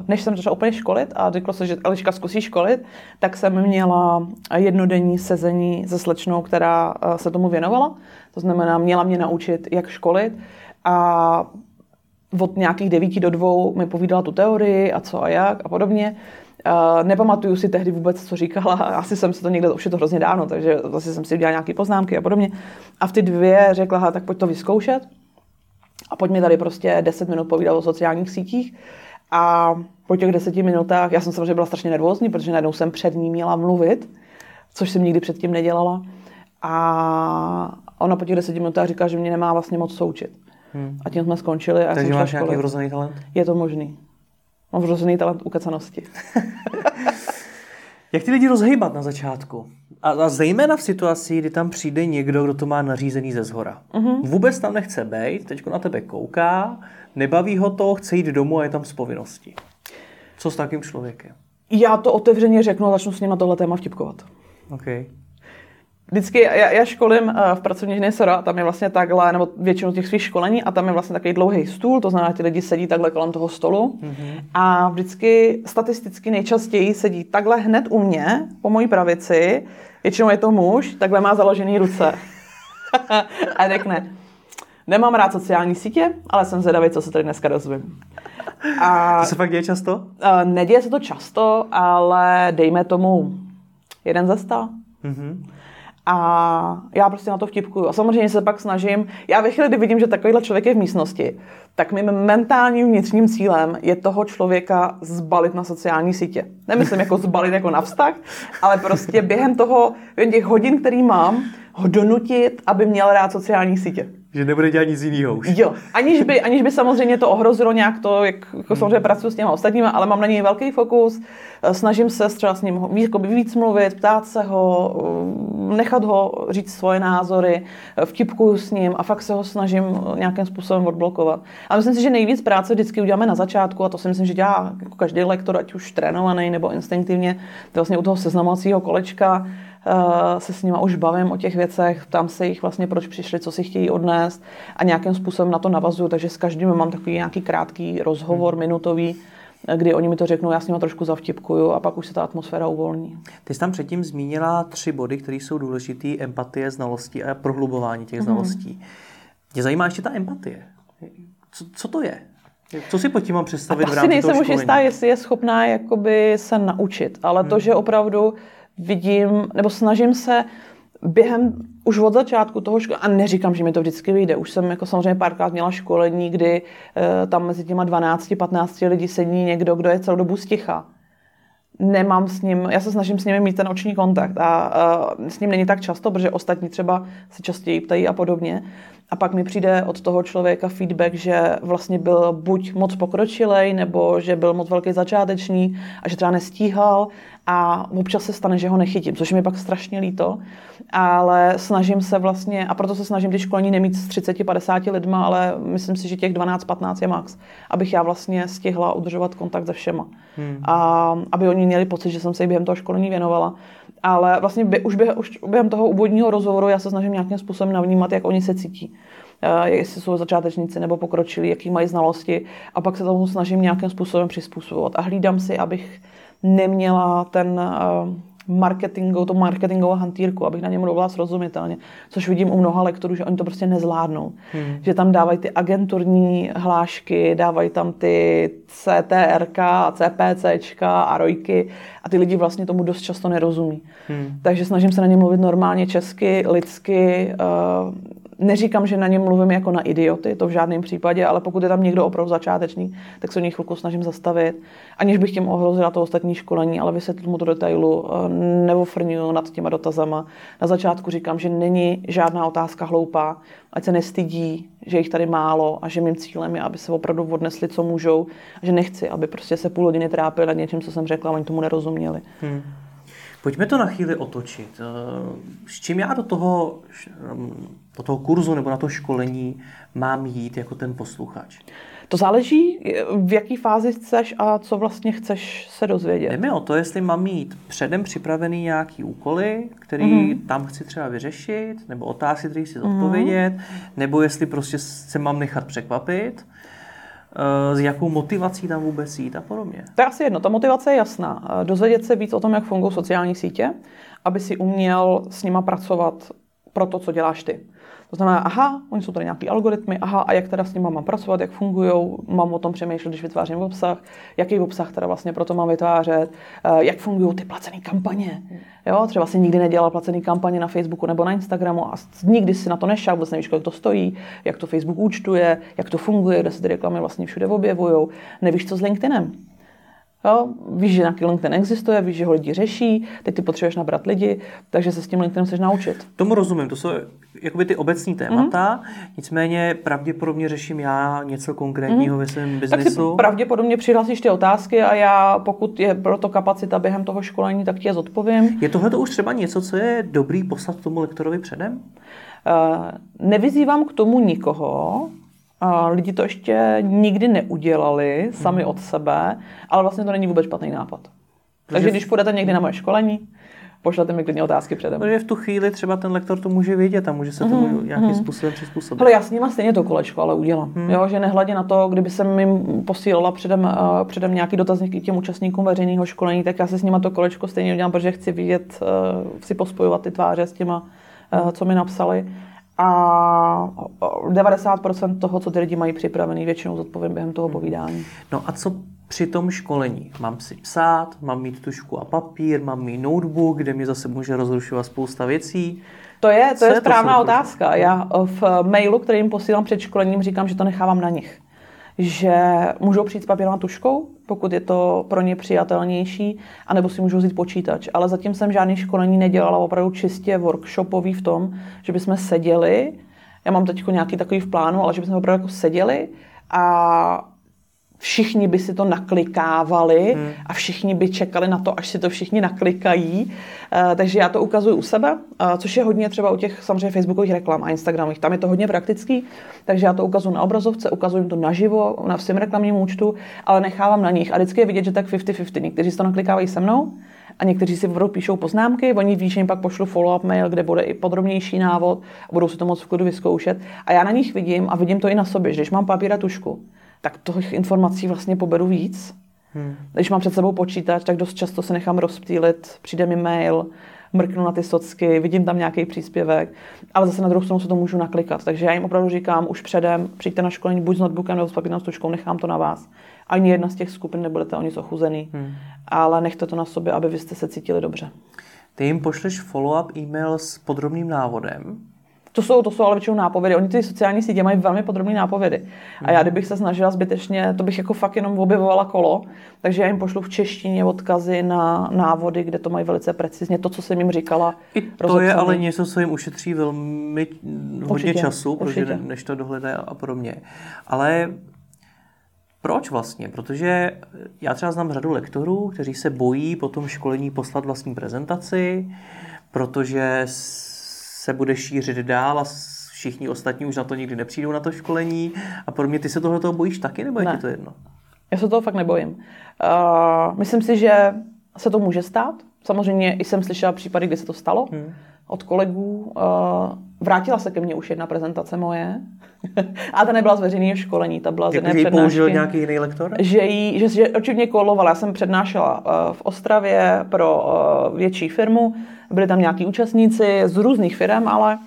než jsem začala úplně školit a řekla se, že Eliška zkusí školit, tak jsem měla jednodenní sezení se slečnou, která se tomu věnovala. To znamená, měla mě naučit, jak školit a od nějakých devíti do dvou mi povídala tu teorii a co a jak a podobně. Uh, nepamatuju si tehdy vůbec, co říkala, [laughs] asi jsem si to někde, už je to hrozně dávno, takže zase jsem si udělala nějaké poznámky a podobně. A v ty dvě řekla, tak pojď to vyzkoušet a pojď mi tady prostě 10 minut povídat o sociálních sítích. A po těch deseti minutách, já jsem samozřejmě byla strašně nervózní, protože najednou jsem před ní měla mluvit, což jsem nikdy předtím nedělala. A ona po těch deseti minutách říká, že mě nemá vlastně moc součit. Hmm. A tím jsme skončili. A Takže máš nějaký vrozený talent? Je to možný. Mám vrozený talent ukecanosti. [laughs] Jak ty lidi rozhýbat na začátku? A, a zejména v situaci, kdy tam přijde někdo, kdo to má nařízený ze zhora. Uh-huh. Vůbec tam nechce být, teď na tebe kouká, nebaví ho to, chce jít domů a je tam z povinnosti. Co s takým člověkem? Já to otevřeně řeknu a začnu s ním na tohle téma vtipkovat. Okay. Vždycky já, já školím uh, v pracovní ženy Sora, tam je vlastně takhle, nebo většinu těch svých školení, a tam je vlastně takový dlouhý stůl, to znamená, že ty lidi sedí takhle kolem toho stolu. Mm-hmm. A vždycky statisticky nejčastěji sedí takhle hned u mě, po mojí pravici, většinou je to muž, takhle má založený ruce. [laughs] a řekne, nemám rád sociální sítě, ale jsem zvědavý, co se tady dneska dozvím. A, to se fakt děje často? Uh, neděje se to často, ale dejme tomu jeden ze sta. Mm-hmm. A já prostě na to vtipkuju. A samozřejmě se pak snažím, já ve chvíli, kdy vidím, že takovýhle člověk je v místnosti, tak mým mentálním vnitřním cílem je toho člověka zbalit na sociální sítě. Nemyslím jako zbalit jako na vztah, ale prostě během toho, během těch hodin, který mám, ho donutit, aby měl rád sociální sítě. Že nebude dělat nic jiného už. Jo, aniž by, aniž by samozřejmě to ohrozilo nějak to, jak jako samozřejmě pracuji s těma ostatníma, ale mám na něj velký fokus, snažím se třeba s ním jako víc mluvit, ptát se ho, nechat ho říct svoje názory, vtipkuju s ním a fakt se ho snažím nějakým způsobem odblokovat. A myslím si, že nejvíc práce vždycky uděláme na začátku a to si myslím, že dělá jako každý lektor, ať už trénovaný nebo instinktivně, to vlastně u toho seznamovacího kolečka, se s nimi už bavím o těch věcech, ptám se jich vlastně, proč přišli, co si chtějí odnést a nějakým způsobem na to navazuju, takže s každým mám takový nějaký krátký rozhovor, hmm. minutový, kdy oni mi to řeknou, já s nimi trošku zavtipkuju a pak už se ta atmosféra uvolní. Ty jsi tam předtím zmínila tři body, které jsou důležité, empatie, znalosti a prohlubování těch hmm. znalostí. Mě zajímá ještě ta empatie. Co, co to je? Co si pod tím mám představit a v rámci nejsem už jistá, jestli je schopná jakoby se naučit, ale hmm. to, že opravdu vidím, nebo snažím se během už od začátku toho školy, a neříkám, že mi to vždycky vyjde, už jsem jako samozřejmě párkrát měla školení, kdy e, tam mezi těma 12-15 lidi sedí někdo, kdo je celou dobu sticha. Nemám s ním, já se snažím s nimi mít ten oční kontakt a, a s ním není tak často, protože ostatní třeba se častěji ptají a podobně. A pak mi přijde od toho člověka feedback, že vlastně byl buď moc pokročilej, nebo že byl moc velký začáteční a že třeba nestíhal. A občas se stane, že ho nechytím, což mi pak strašně líto, ale snažím se vlastně, a proto se snažím ty školení nemít s 30-50 lidma, ale myslím si, že těch 12-15 je max, abych já vlastně stihla udržovat kontakt se všema. Hmm. A aby oni měli pocit, že jsem se během toho školení věnovala. Ale vlastně by, už, během, už během toho úvodního rozhovoru já se snažím nějakým způsobem navnímat, jak oni se cítí. Uh, jestli jsou začátečníci nebo pokročili, jaký mají znalosti a pak se tomu snažím nějakým způsobem přizpůsobovat a hlídám si, abych neměla ten uh, marketingu, to marketingovou hantýrku, abych na něm mluvila srozumitelně, což vidím u mnoha lektorů, že oni to prostě nezvládnou. Hmm. Že tam dávají ty agenturní hlášky, dávají tam ty CTRK, CPCčka a rojky a ty lidi vlastně tomu dost často nerozumí. Hmm. Takže snažím se na ně mluvit normálně česky, lidsky, uh, Neříkám, že na něm mluvím jako na idioty, to v žádném případě, ale pokud je tam někdo opravdu začátečný, tak se o něj chvilku snažím zastavit, aniž bych tím ohrozila to ostatní školení, ale vysvětlit mu to detailu, eh, nebo frňuju nad těma dotazama. Na začátku říkám, že není žádná otázka hloupá, ať se nestydí, že jich tady málo a že mým cílem je, aby se opravdu odnesli, co můžou, a že nechci, aby prostě se půl hodiny trápili nad něčím, co jsem řekla, a oni tomu nerozuměli. Hmm. Pojďme to na chvíli otočit. Eh, s čím já do toho, do toho kurzu nebo na to školení mám jít jako ten posluchač? To záleží, v jaký fázi chceš a co vlastně chceš se dozvědět. Jde mi o to, jestli mám mít předem připravený nějaký úkoly, který mm-hmm. tam chci třeba vyřešit, nebo otázky, které si mhm. zodpovědět, mm-hmm. nebo jestli prostě se mám nechat překvapit s jakou motivací tam vůbec jít a podobně. To je asi jedno, ta motivace je jasná. Dozvědět se víc o tom, jak fungují sociální sítě, aby si uměl s nima pracovat pro to, co děláš ty. To znamená, aha, oni jsou tady nějaký algoritmy, aha, a jak teda s nimi mám pracovat, jak fungují, mám o tom přemýšlet, když vytvářím obsah, jaký obsah teda vlastně pro to mám vytvářet, eh, jak fungují ty placené kampaně. Jo, třeba si nikdy nedělal placené kampaně na Facebooku nebo na Instagramu a nikdy si na to nešel, vůbec nevíš, kolik to stojí, jak to Facebook účtuje, jak to funguje, kde se ty reklamy vlastně všude objevují, nevíš, co s LinkedInem. Jo? Víš, že nějaký LinkedIn existuje, víš, že ho lidi řeší, teď ty potřebuješ nabrat lidi, takže se s tím LinkedInem chceš naučit. Tomu rozumím, to jsou jakoby ty obecní témata, mm-hmm. nicméně pravděpodobně řeším já něco konkrétního mm-hmm. ve svém biznesu. Tak pravděpodobně přihlásíš ty otázky a já, pokud je pro to kapacita během toho školení, tak ti je zodpovím. Je tohle to už třeba něco, co je dobrý poslat tomu lektorovi předem? Uh, nevyzývám k tomu nikoho, a lidi to ještě nikdy neudělali sami hmm. od sebe, ale vlastně to není vůbec špatný nápad. Takže když půjdete někdy na moje školení, pošlete mi klidně otázky předem. Protože v tu chvíli třeba ten lektor to může vědět a může se tomu mm, nějakým mm. způsobem přizpůsobit. Ale já s nima stejně to kolečko ale udělám. Mm. Jo, že nehledě na to, kdyby jsem jim posílala předem, uh, předem nějaký dotazník k těm účastníkům veřejného školení, tak já se s nima to kolečko stejně udělám, protože chci vidět, uh, chci pospojovat ty tváře s těma, uh, co mi napsali a 90% toho, co ty lidi mají připravený, většinou zodpovím během toho povídání. No a co při tom školení? Mám si psát, mám mít tušku a papír, mám mít notebook, kde mi zase může rozrušovat spousta věcí. To je, to je, je správná to otázka. Já v mailu, který jim posílám před školením, říkám, že to nechávám na nich. Že můžou přijít s papírovou tuškou, pokud je to pro ně přijatelnější, anebo si můžou vzít počítač. Ale zatím jsem žádný školení nedělala opravdu čistě workshopový v tom, že bychom seděli, já mám teď nějaký takový v plánu, ale že bychom opravdu jako seděli a všichni by si to naklikávali hmm. a všichni by čekali na to, až si to všichni naklikají. Uh, takže já to ukazuju u sebe, uh, což je hodně třeba u těch samozřejmě facebookových reklam a instagramových. Tam je to hodně praktický, takže já to ukazuju na obrazovce, ukazuju to naživo, na svém reklamním účtu, ale nechávám na nich. A vždycky je vidět, že tak 50-50. Někteří si to naklikávají se mnou, a někteří si opravdu píšou poznámky, oni ví, že jim pak pošlu follow-up mail, kde bude i podrobnější návod a budou si to moc v klidu vyzkoušet. A já na nich vidím a vidím to i na sobě, že když mám papír a tušku, tak těch informací vlastně poberu víc. Hmm. Když mám před sebou počítač, tak dost často se nechám rozptýlit, přijde mi mail, mrknu na ty socky, vidím tam nějaký příspěvek, ale zase na druhou stranu se to můžu naklikat. Takže já jim opravdu říkám už předem, přijďte na školení buď s notebookem nebo s papírnou stučkou, nechám to na vás. Ani jedna z těch skupin nebudete o nic ochuzený, hmm. ale nechte to na sobě, aby vy jste se cítili dobře. Ty jim pošleš follow-up e-mail s podrobným návodem, to jsou, to jsou ale většinou nápovědy. Oni ty sociální sítě mají velmi podrobné nápovědy. A já, kdybych se snažila zbytečně, to bych jako fakt jenom objevovala kolo. Takže já jim pošlu v češtině odkazy na návody, kde to mají velice precizně. To, co jsem jim říkala. I to rozepsaný. je ale něco, co jim ušetří velmi hodně určitě, času, protože než to dohledají a podobně. Ale proč vlastně? Protože já třeba znám řadu lektorů, kteří se bojí po tom školení poslat vlastní prezentaci, protože se bude šířit dál a všichni ostatní už na to nikdy nepřijdou na to školení a pro mě ty se tohle toho bojíš taky, nebo je ti to jedno? Já se toho fakt nebojím. Uh, myslím si, že se to může stát. Samozřejmě i jsem slyšela případy, kdy se to stalo hmm. od kolegů. Uh, vrátila se ke mně už jedna prezentace moje. [laughs] a ta nebyla z veřejného školení, ta byla z jedné přednášky. použil nějaký jiný lektor? Že, jí, že, že očivně kolovala. Já jsem přednášela uh, v Ostravě pro uh, větší firmu byli tam nějaký účastníci z různých firm, ale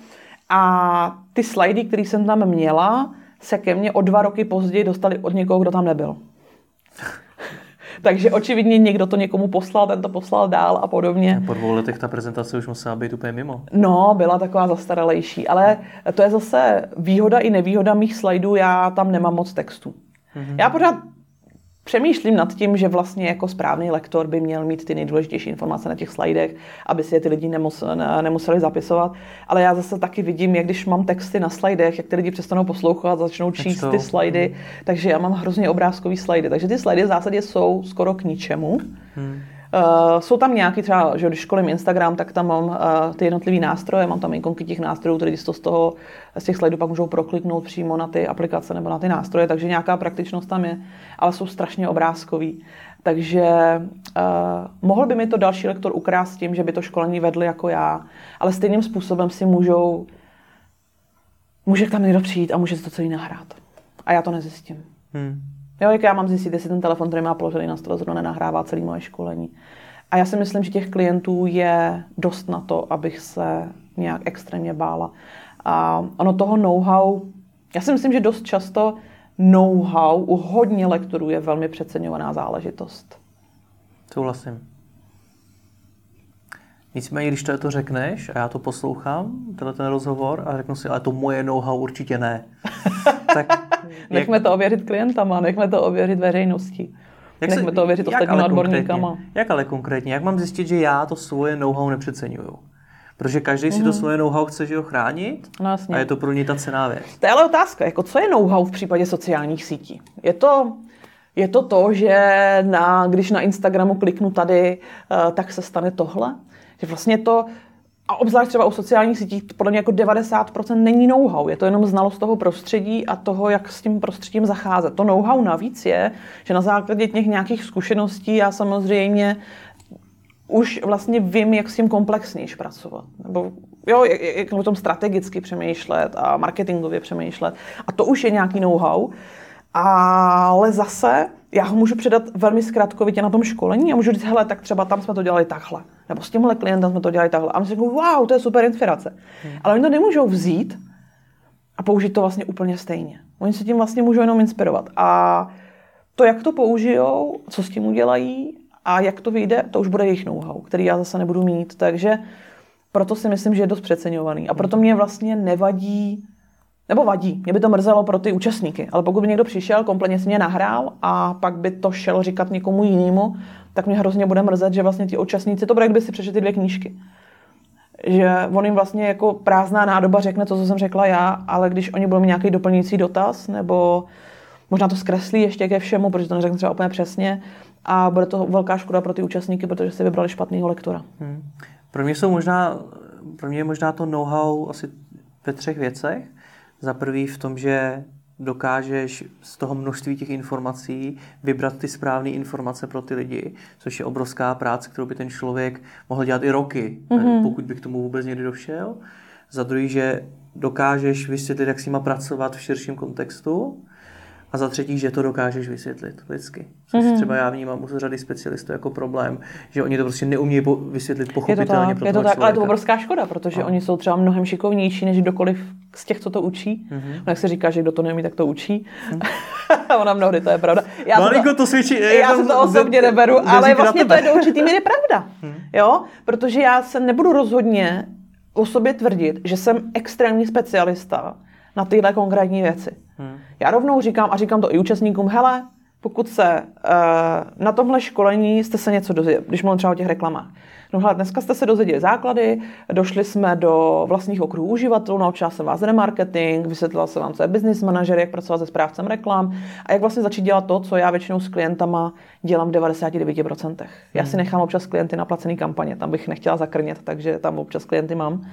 a ty slajdy, které jsem tam měla, se ke mně o dva roky později dostali od někoho, kdo tam nebyl. [laughs] Takže očividně někdo to někomu poslal, ten to poslal dál a podobně. Po dvou letech ta prezentace už musela být úplně mimo. No, byla taková zastaralejší, ale to je zase výhoda i nevýhoda mých slajdů, já tam nemám moc textu. Mm-hmm. Já pořád přemýšlím nad tím, že vlastně jako správný lektor by měl mít ty nejdůležitější informace na těch slajdech, aby si je ty lidi nemus, ne, nemuseli zapisovat. Ale já zase taky vidím, jak když mám texty na slajdech, jak ty lidi přestanou poslouchat, začnou číst ty slajdy. Hmm. Takže já mám hrozně obrázkový slajdy. Takže ty slajdy v zásadě jsou skoro k ničemu. Hmm. Uh, jsou tam nějaký třeba, že když školím Instagram, tak tam mám uh, ty jednotlivé nástroje, mám tam ikonky těch nástrojů, které to z toho, z těch slajdů pak můžou prokliknout přímo na ty aplikace nebo na ty nástroje, takže nějaká praktičnost tam je, ale jsou strašně obrázkový. Takže uh, mohl by mi to další lektor ukrást tím, že by to školení vedli jako já, ale stejným způsobem si můžou, může tam někdo přijít a může to celý nahrát. A já to nezjistím. Hmm. Jo, jak já mám zjistit, jestli ten telefon, který má položený na stole, zrovna nenahrává celý moje školení. A já si myslím, že těch klientů je dost na to, abych se nějak extrémně bála. A ono toho know-how, já si myslím, že dost často know-how u hodně lektorů je velmi přeceňovaná záležitost. Souhlasím. Nicméně, když to, to řekneš a já to poslouchám, tenhle ten rozhovor a řeknu si, ale to moje know-how určitě ne. [laughs] tak Nechme jak... to ověřit klientama, nechme to ověřit veřejností. Jak nechme se, to ověřit ostatními odborníkama. Jak ale konkrétně? Jak mám zjistit, že já to svoje know-how nepřeceňuju? Protože každý mm-hmm. si to mhm. svoje know-how chce že ho chránit no, jasně. a je to pro ně ta cená věc. To je ale otázka, jako co je know-how v případě sociálních sítí? Je to, je to to, že na, když na Instagramu kliknu tady, uh, tak se stane tohle? Že vlastně to, a obzvlášť třeba u sociálních sítí, podle mě jako 90% není know-how, je to jenom znalost toho prostředí a toho, jak s tím prostředím zacházet. To know-how navíc je, že na základě těch nějakých zkušeností já samozřejmě už vlastně vím, jak s tím komplexněji pracovat. Nebo jo, jak, jak o tom strategicky přemýšlet a marketingově přemýšlet. A to už je nějaký know-how. Ale zase já ho můžu předat velmi zkrátkovitě na tom školení a můžu říct, hele, tak třeba tam jsme to dělali takhle. Nebo s tímhle klientem jsme to dělali takhle. A my si říkají, wow, to je super inspirace. Hmm. Ale oni to nemůžou vzít a použít to vlastně úplně stejně. Oni se tím vlastně můžou jenom inspirovat. A to, jak to použijou, co s tím udělají a jak to vyjde, to už bude jejich know-how, který já zase nebudu mít. Takže proto si myslím, že je dost přeceňovaný. A proto mě vlastně nevadí nebo vadí. Mě by to mrzelo pro ty účastníky. Ale pokud by někdo přišel, kompletně si mě nahrál a pak by to šel říkat někomu jinému, tak mě hrozně bude mrzet, že vlastně ty účastníci, to bude, kdyby si přečetli dvě knížky. Že on jim vlastně jako prázdná nádoba řekne to, co jsem řekla já, ale když oni budou mít nějaký doplňující dotaz, nebo možná to zkreslí ještě ke všemu, protože to neřekne třeba úplně přesně, a bude to velká škoda pro ty účastníky, protože si vybrali špatného lektora. Hmm. Pro mě jsou možná, pro mě je možná to know-how asi ve třech věcech. Za prvý v tom, že dokážeš z toho množství těch informací vybrat ty správné informace pro ty lidi, což je obrovská práce, kterou by ten člověk mohl dělat i roky, mm-hmm. pokud by k tomu vůbec někdy došel. Za druhý, že dokážeš vysvětlit, jak s nima pracovat v širším kontextu. A za třetí, že to dokážeš vysvětlit lidsky. Což mm-hmm. třeba já vnímám u řady specialistů jako problém, že oni to prostě neumějí po- vysvětlit pochopitelně je to tak, pro je to tak, ale je to obrovská škoda, protože no. oni jsou třeba mnohem šikovnější než kdokoliv z těch, co to učí. Mm-hmm. jak se říká, že kdo to neumí, tak to učí. [laughs] Mm. Ona mnohdy, to je pravda. Já Malinko to, to svědčí. Já si to osobně neberu, ale vlastně to je do určitý míry pravda. [laughs] Mm. Jo? Protože já se nebudu rozhodně o sobě tvrdit, že jsem extrémní specialista na tyhle konkrétní věci. Hmm. Já rovnou říkám, a říkám to i účastníkům, hele, pokud se uh, na tomhle školení jste se něco dozvěděli, když mluvím třeba o těch reklamách. No hele, dneska jste se dozvěděli základy, došli jsme do vlastních okruhů uživatelů, naučila jsem vás remarketing, vysvětlila jsem vám, co je business manager, jak pracovat se správcem reklam a jak vlastně začít dělat to, co já většinou s klientama dělám v 99%. Já si hmm. nechám občas klienty na placený kampaně, tam bych nechtěla zakrnět, takže tam občas klienty mám.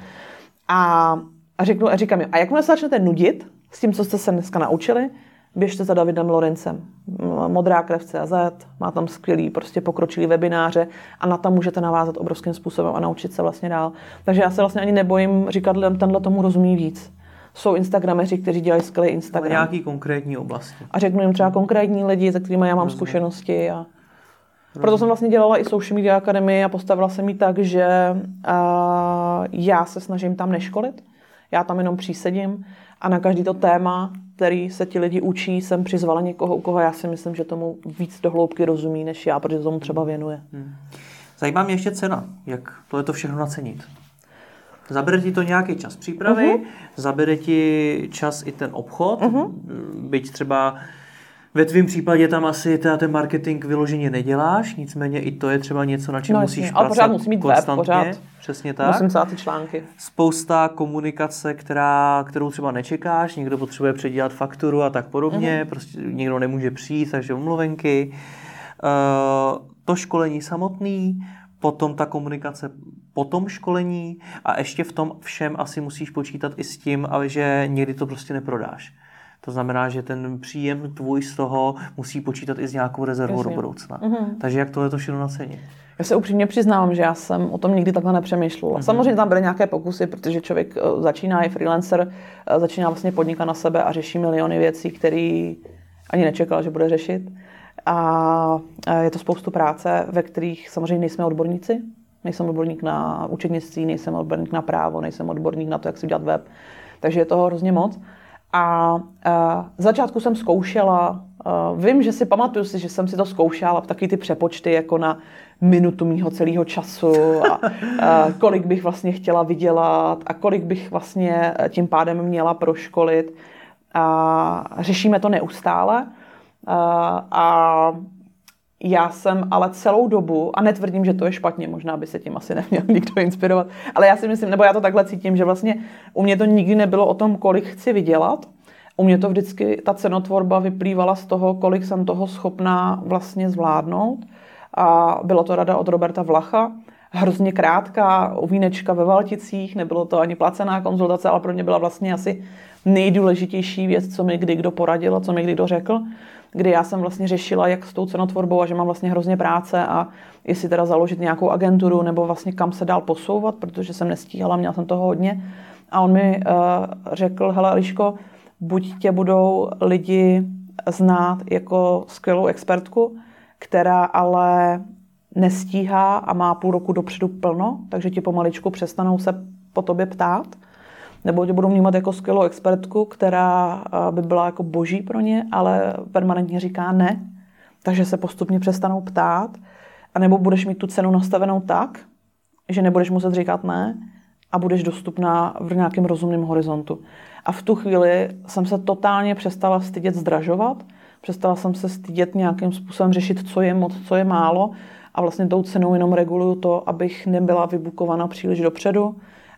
A, a, řeknu, a říkám jim, a jakmile se začnete nudit, s tím, co jste se dneska naučili, běžte za Davidem Lorencem. Modrá krev CZ, má tam skvělý, prostě pokročilý webináře a na tam můžete navázat obrovským způsobem a naučit se vlastně dál. Takže já se vlastně ani nebojím říkat lidem, tenhle tomu rozumí víc. Jsou Instagrameři, kteří dělají skvělý Instagram. Ale nějaký konkrétní oblasti. A řeknu jim třeba konkrétní lidi, se kterými já mám Rozumím. zkušenosti. A... Proto jsem vlastně dělala i Social Media Academy a postavila jsem ji tak, že já se snažím tam neškolit. Já tam jenom přísedím a na každý to téma, který se ti lidi učí, jsem přizvala někoho, u koho já si myslím, že tomu víc do hloubky rozumí, než já, protože tomu třeba věnuje. Hmm. Zajímá mě ještě cena, jak to je to všechno nacenit. Zabere ti to nějaký čas přípravy, uh-huh. zabere ti čas i ten obchod, uh-huh. byť třeba ve tvém případě tam asi teda ten marketing vyloženě neděláš, nicméně i to je třeba něco, na čem no, musíš jasně. Ale pořád musí mít web, pořád. Přesně tak. Musím psát ty články. Spousta komunikace, která, kterou třeba nečekáš, někdo potřebuje předělat fakturu a tak podobně, mm-hmm. prostě někdo nemůže přijít, takže omluvenky. Uh, to školení samotný, potom ta komunikace po tom školení a ještě v tom všem asi musíš počítat i s tím, ale že někdy to prostě neprodáš. To znamená, že ten příjem tvůj z toho musí počítat i s nějakou rezervou Jasně. do budoucna. Mm-hmm. Takže jak tohle to všechno nacenit? Já se upřímně přiznám, že já jsem o tom nikdy takhle nepřemýšlela. Mm-hmm. Samozřejmě tam byly nějaké pokusy, protože člověk eh, začíná, i freelancer, eh, začíná vlastně podnikat na sebe a řeší miliony věcí, které ani nečekal, že bude řešit. A je to spoustu práce, ve kterých samozřejmě nejsme odborníci. Nejsem odborník na učednictví, nejsem odborník na právo, nejsem odborník na to, jak si udělat web. Takže je toho hrozně moc. A, z začátku jsem zkoušela, uh, vím, že si pamatuju si, že jsem si to zkoušela taky ty přepočty jako na minutu mýho celého času a, a kolik bych vlastně chtěla vydělat a kolik bych vlastně tím pádem měla proškolit. A řešíme to neustále. A, a já jsem ale celou dobu, a netvrdím, že to je špatně, možná by se tím asi neměl [laughs] nikdo inspirovat, ale já si myslím, nebo já to takhle cítím, že vlastně u mě to nikdy nebylo o tom, kolik chci vydělat. U mě to vždycky, ta cenotvorba vyplývala z toho, kolik jsem toho schopná vlastně zvládnout. A byla to rada od Roberta Vlacha, hrozně krátká ovínečka ve Valticích, nebylo to ani placená konzultace, ale pro mě byla vlastně asi nejdůležitější věc, co mi kdy kdo poradil a co mi kdy kdo řekl kdy já jsem vlastně řešila, jak s tou cenotvorbou a že mám vlastně hrozně práce a jestli teda založit nějakou agenturu nebo vlastně kam se dál posouvat, protože jsem nestíhala, měla jsem toho hodně. A on mi uh, řekl, hele Liško, buď tě budou lidi znát jako skvělou expertku, která ale nestíhá a má půl roku dopředu plno, takže ti pomaličku přestanou se po tobě ptát, nebo tě budou vnímat jako skvělou expertku, která by byla jako boží pro ně, ale permanentně říká ne, takže se postupně přestanou ptát, a nebo budeš mít tu cenu nastavenou tak, že nebudeš muset říkat ne, a budeš dostupná v nějakém rozumném horizontu. A v tu chvíli jsem se totálně přestala stydět zdražovat, přestala jsem se stydět nějakým způsobem řešit, co je moc, co je málo. A vlastně tou cenou jenom reguluju to, abych nebyla vybukovaná příliš dopředu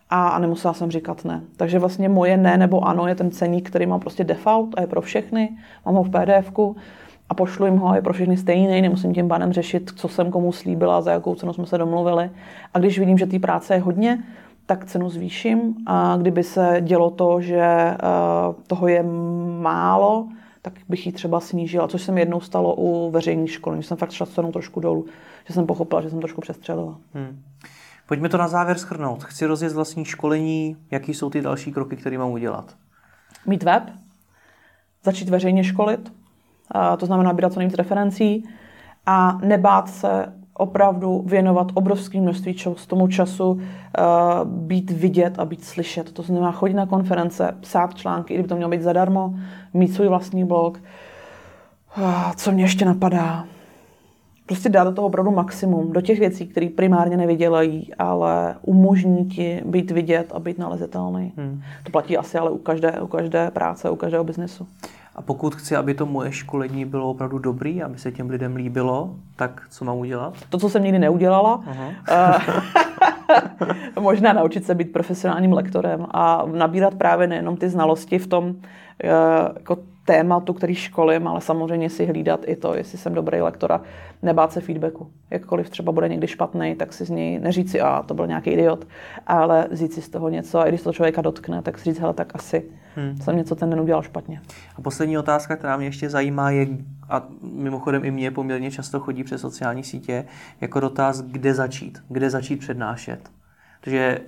a, a nemusela jsem říkat ne. Takže vlastně moje ne nebo ano je ten ceník, který mám prostě default a je pro všechny, mám ho v PDFku a pošlu jim ho, je pro všechny stejný, nemusím tím pádem řešit, co jsem komu slíbila, za jakou cenu jsme se domluvili. A když vidím, že té práce je hodně, tak cenu zvýším a kdyby se dělo to, že uh, toho je málo, tak bych ji třeba snížila, což se mi jednou stalo u veřejných škol, že jsem fakt šla trošku dolů, že jsem pochopila, že jsem trošku přestřelila. Hmm. Pojďme to na závěr schrnout. Chci rozjet vlastní školení, jaký jsou ty další kroky, které mám udělat? Mít web, začít veřejně školit, to znamená být co nejvíc referencí a nebát se opravdu věnovat obrovské množství čas, tomu času, uh, být vidět a být slyšet. To znamená chodit na konference, psát články, kdyby to mělo být zadarmo, mít svůj vlastní blog. Co mě ještě napadá? Prostě dát do toho opravdu maximum, do těch věcí, které primárně nevydělají, ale umožní ti být vidět a být nalezitelný. Hmm. To platí asi ale u každé, u každé práce, u každého biznesu. A pokud chci, aby to moje školení bylo opravdu dobrý, aby se těm lidem líbilo, tak co mám udělat? To, co jsem nikdy neudělala. Uh-huh. [laughs] možná naučit se být profesionálním lektorem a nabírat právě nejenom ty znalosti v tom, eh, jako tématu, který školím, ale samozřejmě si hlídat i to, jestli jsem dobrý lektor a nebát se feedbacku. Jakkoliv třeba bude někdy špatný, tak si z něj neříct si, a to byl nějaký idiot, ale vzít si z toho něco a i když to člověka dotkne, tak si říct, hele, tak asi hmm. jsem něco ten den udělal špatně. A poslední otázka, která mě ještě zajímá, je, a mimochodem i mě poměrně často chodí přes sociální sítě, jako dotaz, kde začít, kde začít přednášet. Takže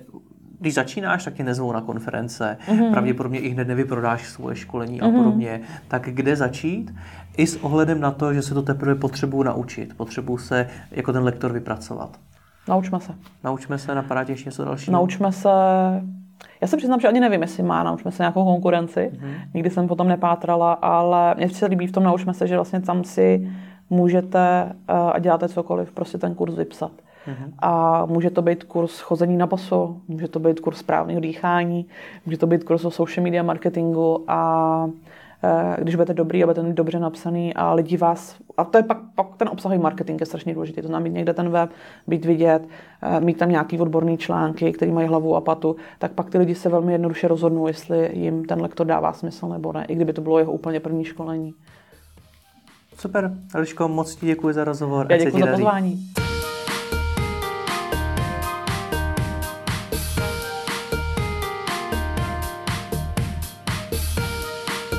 když začínáš, tak tě nezvou na konference, mm-hmm. pravděpodobně i hned nevyprodáš svoje školení mm-hmm. a mhm. podobně. Tak kde začít? I s ohledem na to, že se to teprve potřebuju naučit, potřebuju se jako ten lektor vypracovat. Naučme se. Naučme se, napadá ještě něco dalšího? Naučme se já se přiznám, že ani nevím, jestli má, naučme se nějakou konkurenci. Mm-hmm. Nikdy jsem potom nepátrala, ale mě se líbí v tom, naučme se, že vlastně tam si můžete uh, a děláte cokoliv, prostě ten kurz vypsat. Mm-hmm. A může to být kurz chození na paso, může to být kurz správného dýchání, může to být kurz o social media marketingu a eh, když budete dobrý a budete dobře napsaný a lidi vás, a to je pak, pak ten obsahový marketing je strašně důležitý, to znamená mít někde ten web, být vidět, eh, mít tam nějaký odborný články, které mají hlavu a patu, tak pak ty lidi se velmi jednoduše rozhodnou, jestli jim ten lektor dává smysl nebo ne, i kdyby to bylo jeho úplně první školení. Super, Eliško, moc ti děkuji za rozhovor. Já děkuji za pozvání.